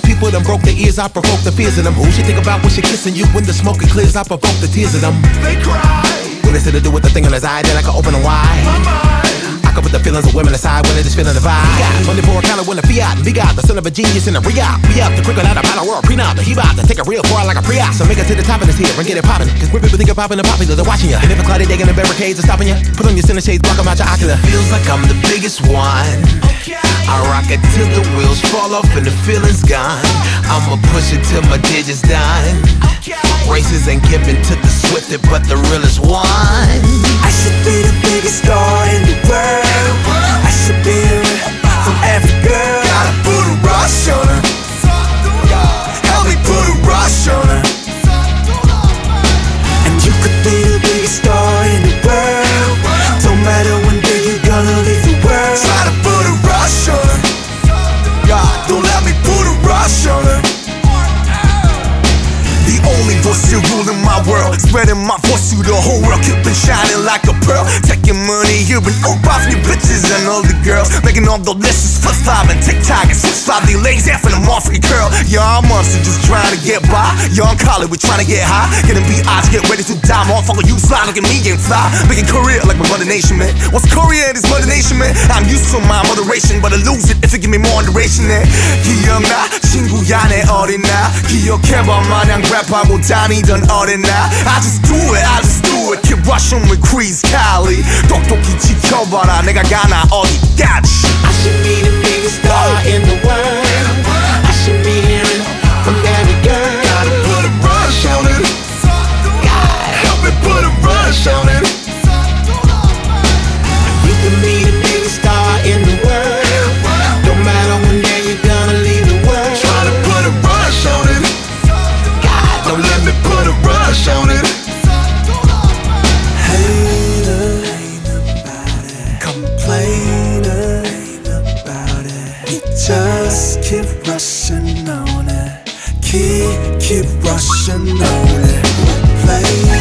People done broke their ears, I provoke the fears in them. Who she think about when she kissing you? When the smoke clears, I provoke the tears in them. They cry. When they said to do with the thing on his eye, then I can open them wide feelings of women aside when they just feeling the vibe. We got 24 color when the fiat. We got the son of a genius in the re-op. We out the cricket out of battle world prenup. He bout to take a real far like a pre-op. So make it to the top of this here and get it poppin'. Cause where people think of poppin' and popular, they're watching you. And if a clouded digging the barricades are stopping you, put on your center shades, block 'em out your ocular. Feels like I'm the biggest one. Okay. I rock it till the wheels fall off and the feeling's gone. I'ma push it till my digits done. Okay. Races ain't given to the swiftest, but the realest one. I should be the biggest star only voice you ruling my world, spreading my voice to the whole world, keeping shining like a pearl. Taking money, you been up off new bitches and all the girls, making all the lists flip flop and TikTok and switch flop. The ladies after the off free curl. Yeah, I'm monster just trying to get by. Young college, we trying to get high, getting beat odds, get ready to die. Motherfucker, you slide, look at me and fly, making career like my mother nation, man. What's Korea in this mother nation, man? I'm used to my moderation, but I lose it if you give me more duration, man. 기억나 친구야 내 어린 나 기억해봐 마냥 랩하고 다니던 어린 나 I just do it, I just do it Keep rushing with Chris Cali 똑똑히 지켜봐라 내가 가나 어디까지 I should be the rushing on it. Keep, keep rushing on it. Play